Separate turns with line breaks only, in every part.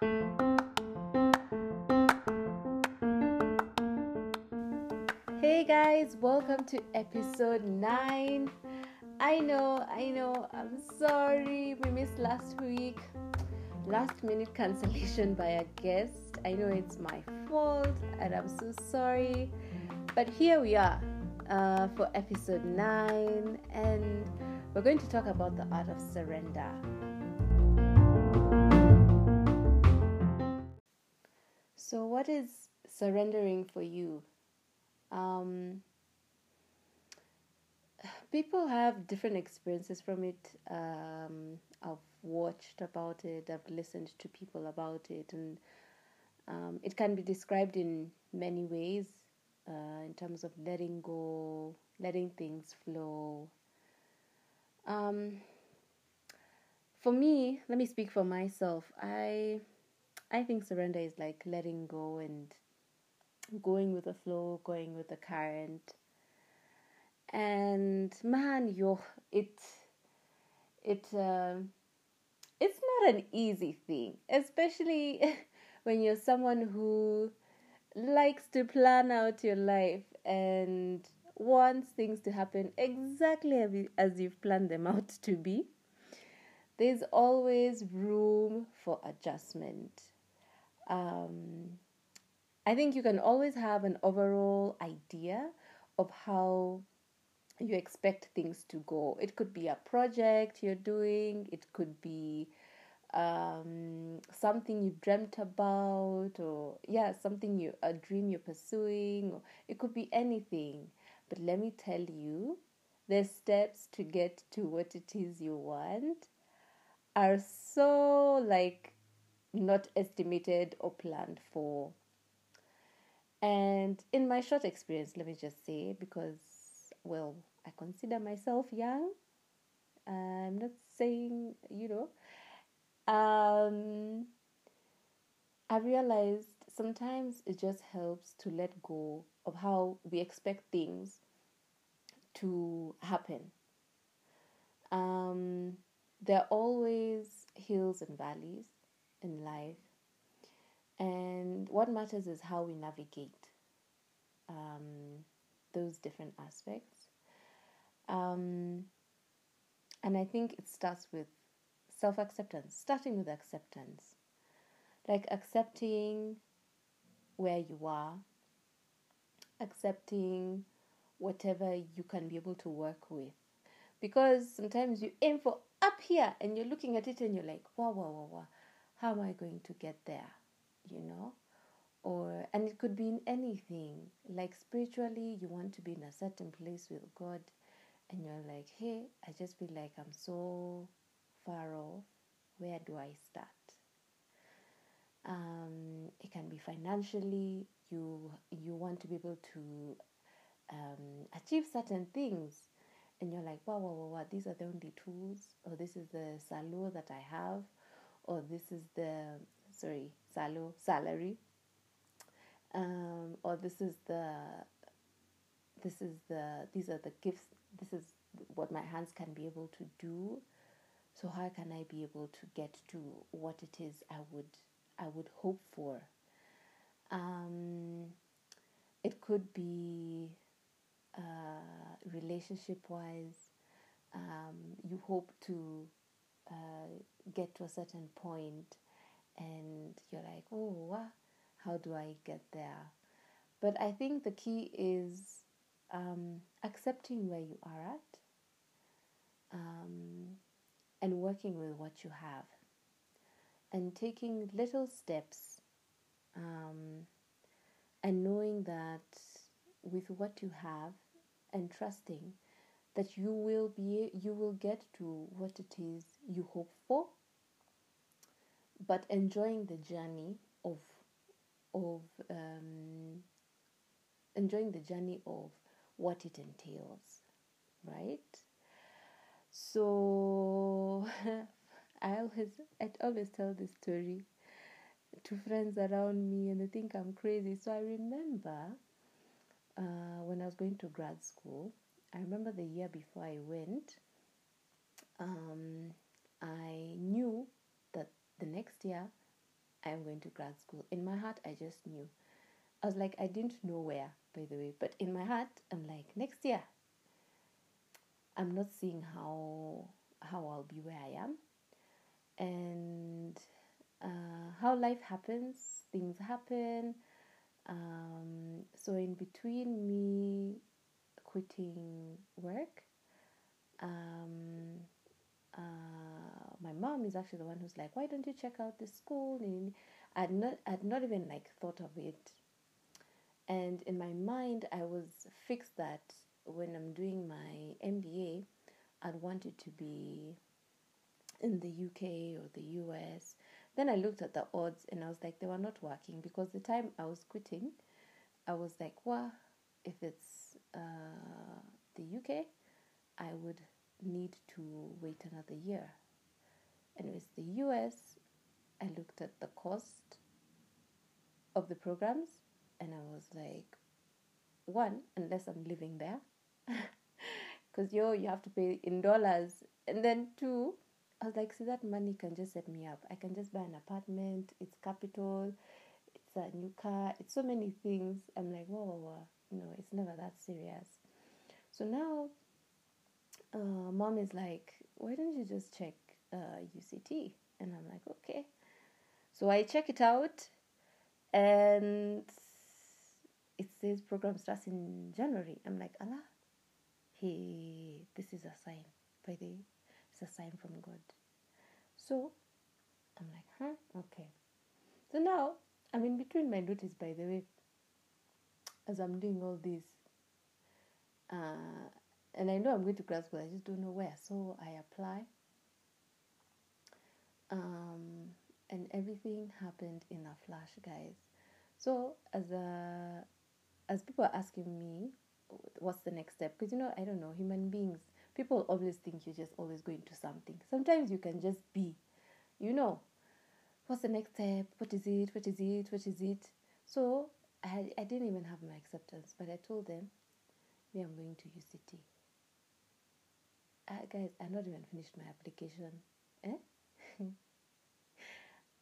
Hey guys, welcome to episode 9. I know, I know, I'm sorry we missed last week. Last minute cancellation by a guest. I know it's my fault and I'm so sorry. But here we are uh, for episode 9, and we're going to talk about the art of surrender. What is surrendering for you? Um, people have different experiences from it. Um, I've watched about it, I've listened to people about it, and um, it can be described in many ways uh, in terms of letting go, letting things flow. Um, for me, let me speak for myself. I I think surrender is like letting go and going with the flow, going with the current. And man, yo, it it uh, it's not an easy thing, especially when you're someone who likes to plan out your life and wants things to happen exactly as you've planned them out to be, there's always room for adjustment. Um, I think you can always have an overall idea of how you expect things to go. It could be a project you're doing, it could be um, something you dreamt about, or yeah, something you a dream you're pursuing, or it could be anything. But let me tell you, the steps to get to what it is you want are so like not estimated or planned for. And in my short experience, let me just say, because well, I consider myself young. I'm not saying, you know, um, I realized sometimes it just helps to let go of how we expect things to happen. Um, there are always hills and valleys in life, and what matters is how we navigate um, those different aspects. Um, and I think it starts with self acceptance, starting with acceptance. Like accepting where you are, accepting whatever you can be able to work with. Because sometimes you aim for up here and you're looking at it and you're like, wow, wow, wow, wow, how am I going to get there? You know? Or, and it could be in anything. Like spiritually, you want to be in a certain place with God and you're like, hey, I just feel like I'm so far off, where do I start? Um, it can be financially. You you want to be able to um, achieve certain things, and you're like, wow, wow, wow, wow, these are the only tools, or this is the salo that I have, or this is the sorry salo salary, um, or this is the this is the these are the gifts. This is what my hands can be able to do so how can I be able to get to what it is I would I would hope for? Um, it could be uh, relationship wise. Um, you hope to uh, get to a certain point, and you're like, oh, how do I get there? But I think the key is um, accepting where you are at. Um, and working with what you have and taking little steps um, and knowing that with what you have and trusting that you will be you will get to what it is you hope for but enjoying the journey of of um, enjoying the journey of what it entails right so I always I always tell this story to friends around me and they think I'm crazy. So I remember uh, when I was going to grad school, I remember the year before I went, um, I knew that the next year I'm going to grad school. In my heart, I just knew. I was like, I didn't know where, by the way, but in my heart, I'm like, next year. I'm not seeing how how I'll be where I am, and uh, how life happens. Things happen. Um, so in between me quitting work, um, uh, my mom is actually the one who's like, "Why don't you check out this school?" And I'd not, I'd not even like thought of it. And in my mind, I was fixed that when I'm doing my MBA, I'd want it to be in the UK or the US. Then I looked at the odds and I was like, they were not working because the time I was quitting, I was like, well, if it's uh, the UK, I would need to wait another year. And with the US, I looked at the cost of the programs and I was like, one, unless I'm living there, because yo, you have to pay in dollars. And then two, I was like, see, that money can just set me up. I can just buy an apartment, it's capital, it's a new car, it's so many things. I'm like, whoa, whoa, whoa. No, it's never that serious. So now, uh, mom is like, why don't you just check uh, UCT? And I'm like, okay. So I check it out, and it says program starts in January. I'm like, Allah, hey, this is a sign. By the it's a sign from God. So I'm like, huh, okay. So now I'm in between my duties, by the way, as I'm doing all this. Uh, and I know I'm going to grad school, I just don't know where. So I apply. Um, and everything happened in a flash, guys. So as a as people are asking me, what's the next step? Because you know, I don't know, human beings, people always think you're just always going to something. Sometimes you can just be, you know, what's the next step? What is it? What is it? What is it? So I I didn't even have my acceptance, but I told them, me, I'm going to UCT. Uh, guys, I not even finished my application. Eh?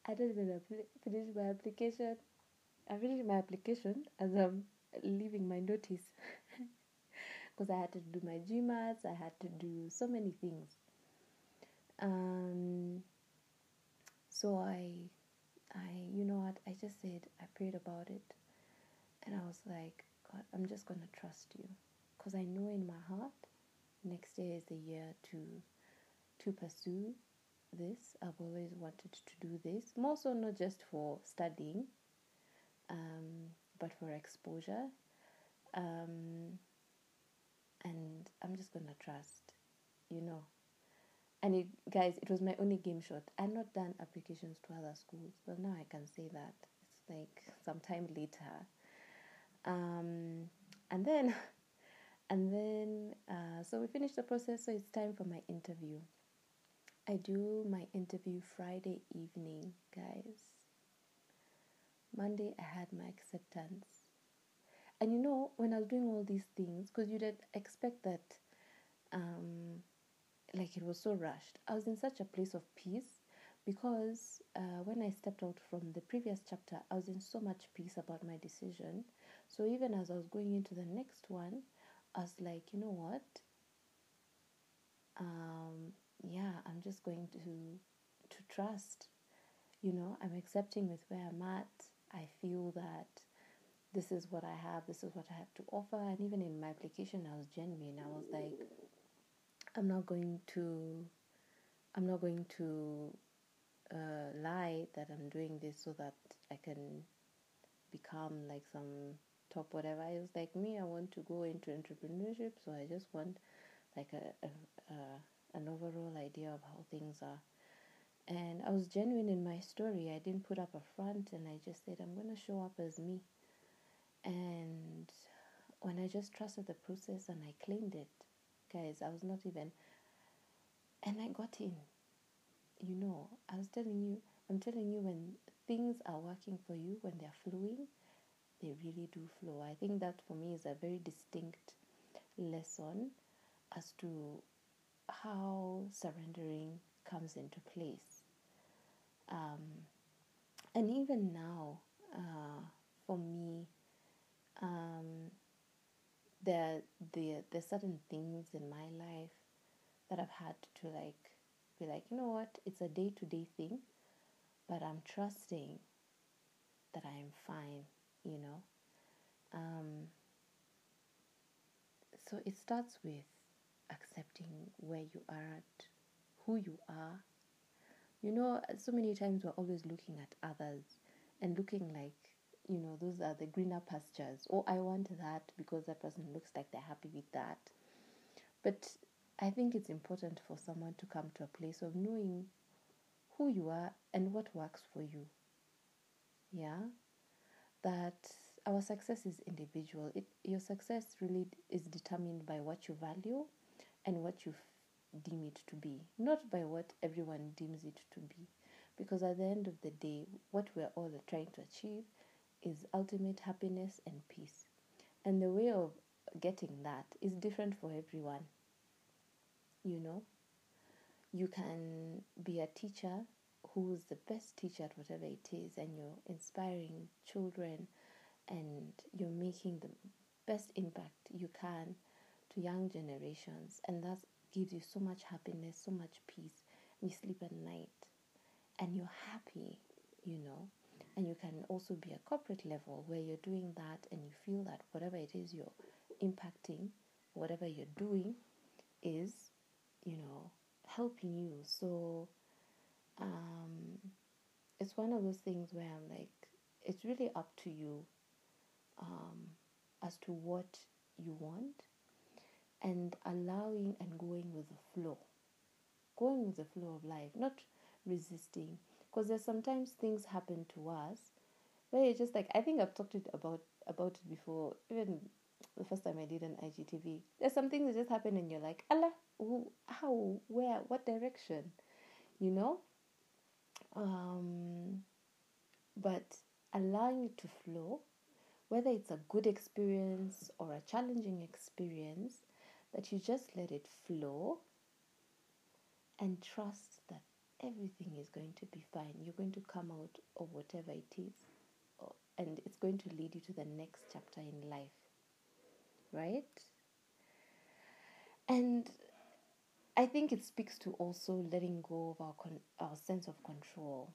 I don't even finish my application. I finished my application as I'm leaving my notice because I had to do my GMATs, I had to do so many things. Um, so I, I, you know what? I just said I prayed about it, and I was like, God, I'm just gonna trust you, because I know in my heart, next year is the year to, to pursue this. I've always wanted to do this, more so not just for studying, um, but for exposure. Um, and I'm just gonna trust, you know. And it, guys, it was my only game shot. I've not done applications to other schools, but now I can say that it's like some time later. Um, and then, and then, uh, so we finished the process. So it's time for my interview. I do my interview Friday evening, guys. Monday, I had my acceptance. And you know, when I was doing all these things, because you'd expect that, um, like it was so rushed, I was in such a place of peace because uh, when I stepped out from the previous chapter, I was in so much peace about my decision. So even as I was going into the next one, I was like, you know what? Um, yeah, I'm just going to to trust. You know, I'm accepting with where I'm at. I feel that this is what I have, this is what I have to offer. And even in my application, I was genuine. I was like, I'm not going to, I'm not going to uh, lie that I'm doing this so that I can become like some top whatever. I was like, me, I want to go into entrepreneurship, so I just want like a, a, a an overall idea of how things are. And I was genuine in my story. I didn't put up a front and I just said, I'm to show up as me. And when I just trusted the process and I claimed it, guys, I was not even, and I got in. You know, I was telling you, I'm telling you, when things are working for you, when they're flowing, they really do flow. I think that for me is a very distinct lesson as to how surrendering comes into place. Um, and even now, uh, for me, um, there there there's certain things in my life that I've had to like be like, you know what, it's a day to day thing, but I'm trusting that I am fine, you know. Um, so it starts with accepting where you are at, who you are. You know, so many times we're always looking at others and looking like, you know, those are the greener pastures. Oh, I want that because that person looks like they're happy with that. But I think it's important for someone to come to a place of knowing who you are and what works for you. Yeah? That our success is individual. It, your success really is determined by what you value and what you f- deem it to be, not by what everyone deems it to be. Because at the end of the day, what we're all trying to achieve is ultimate happiness and peace. And the way of getting that is different for everyone you know. You can be a teacher who's the best teacher at whatever it is and you're inspiring children and you're making the best impact you can to young generations and that gives you so much happiness so much peace. You sleep at night and you're happy you know. And you can also be a corporate level where you're doing that and you feel that whatever it is you're impacting whatever you're doing is you know, helping you. So um, it's one of those things where I'm like, it's really up to you um, as to what you want and allowing and going with the flow. Going with the flow of life, not resisting. Because there's sometimes things happen to us where you're just like, I think I've talked it about about it before, even the first time I did an IGTV. There's something that just happened and you're like, Allah, how, where, what direction, you know? Um, but allowing it to flow, whether it's a good experience or a challenging experience, that you just let it flow and trust that everything is going to be fine. You're going to come out of whatever it is, and it's going to lead you to the next chapter in life, right? And I think it speaks to also letting go of our con- our sense of control.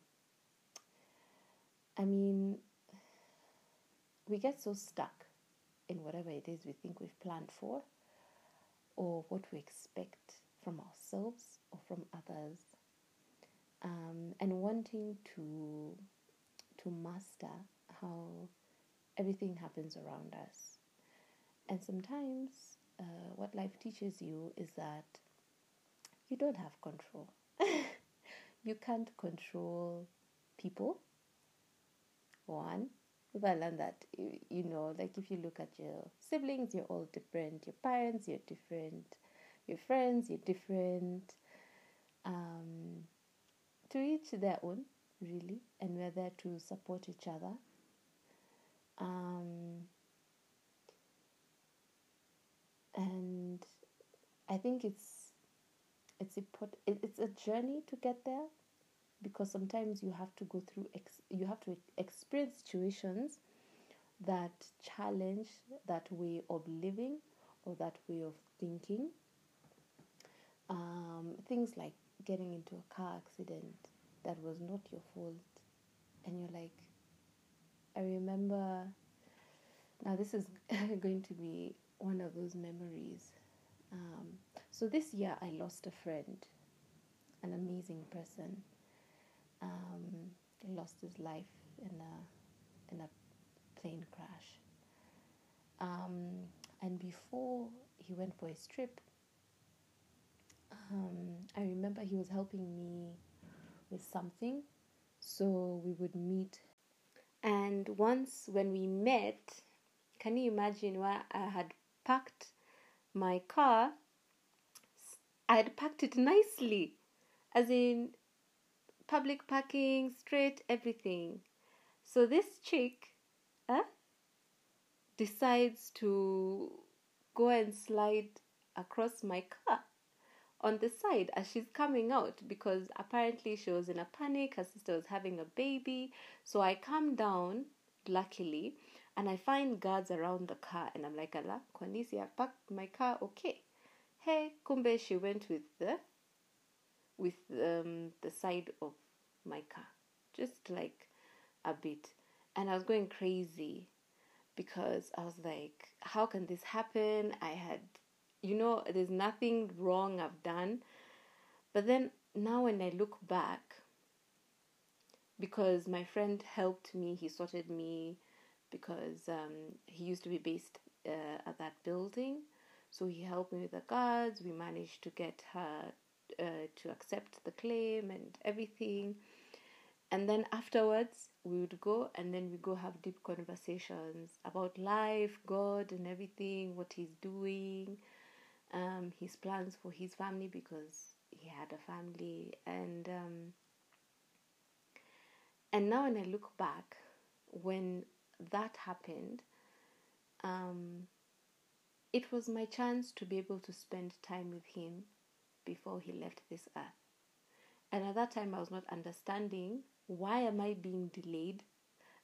I mean, we get so stuck in whatever it is we think we've planned for, or what we expect from ourselves or from others, um, and wanting to to master how everything happens around us. And sometimes, uh, what life teaches you is that you don't have control. you can't control people. One, if I learned that, you know, like if you look at your siblings, you're all different. Your parents, you're different. Your friends, you're different. Um, to each their own, really, and we're there to support each other. Um, and I think it's it's important it's a journey to get there because sometimes you have to go through ex- you have to experience situations that challenge that way of living or that way of thinking. Um, things like getting into a car accident that was not your fault. And you're like i remember now this is going to be one of those memories um, so this year I lost a friend, an amazing person. Um, he lost his life in a in a plane crash. Um, and before he went for his trip, um, I remember he was helping me with something, so we would meet. And once when we met, can you imagine where I had packed my car I had packed it nicely, as in public parking, straight, everything. So this chick uh, decides to go and slide across my car on the side as she's coming out because apparently she was in a panic. Her sister was having a baby. So I come down, luckily, and I find guards around the car. And I'm like, Allah, Kwanisi, I parked my car okay. Hey, kumbe, she went with the with um, the side of my car, just like a bit. And I was going crazy because I was like, how can this happen? I had, you know, there's nothing wrong I've done. But then now when I look back, because my friend helped me, he sorted me because um, he used to be based uh, at that building. So he helped me with the guards. We managed to get her uh, to accept the claim and everything. And then afterwards, we would go and then we go have deep conversations about life, God, and everything, what He's doing, um, His plans for His family because He had a family. And um, and now when I look back, when that happened, um, it was my chance to be able to spend time with Him before He left this earth. And at that time, I was not understanding why am I being delayed?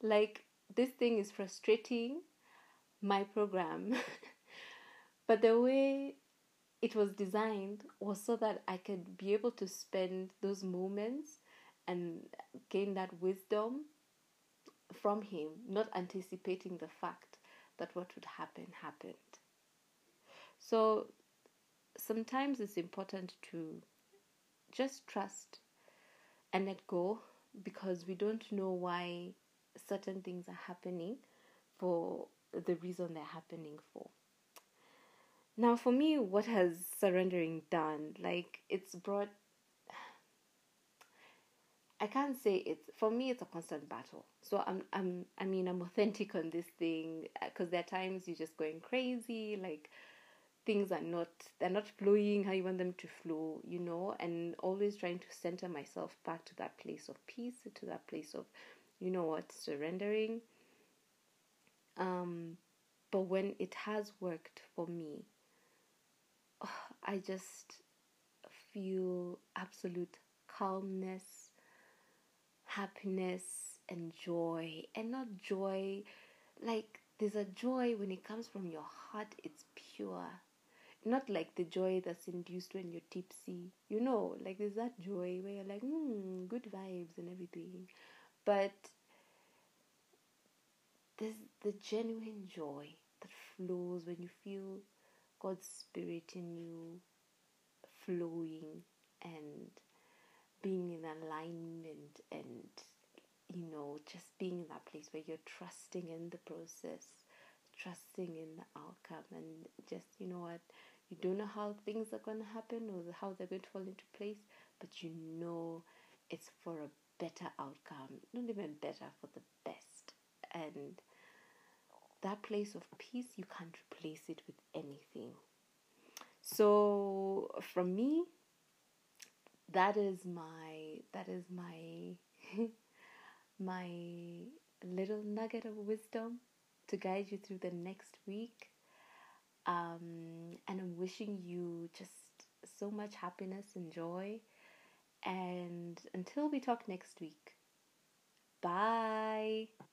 Like, this thing is frustrating my program. but the way it was designed was so that I could be able to spend those moments and gain that wisdom from him, not anticipating the fact that what would happen happened. So sometimes it's important to just trust and let go because we don't know why certain things are happening for the reason they're happening for. Now, for me, what has surrendering done? Like, it's brought. I can't say it's for me. It's a constant battle. So I'm, I'm. I mean, I'm authentic on this thing because there are times you're just going crazy. Like, things are not they're not flowing how you want them to flow you know and always trying to center myself back to that place of peace to that place of you know what surrendering um but when it has worked for me oh, i just feel absolute calmness happiness and joy and not joy like there's a joy when it comes from your heart it's pure. Not like the joy that's induced when you're tipsy you know like there's that joy where you're like hmm good vibes and everything. But there's the genuine joy that flows when you feel god's spirit in you flowing and being in alignment and you know just being in that place where you're trusting in the process trusting in the outcome and just you know what you don't know how things are going to happen or how they're going to fall into place but you know it's for a better outcome not even better for the best. And that place of peace you can't replace it with anything. So from me that is my that is my my little nugget of wisdom to guide you through the next week. Um, and I'm wishing you just so much happiness and joy. And until we talk next week, bye.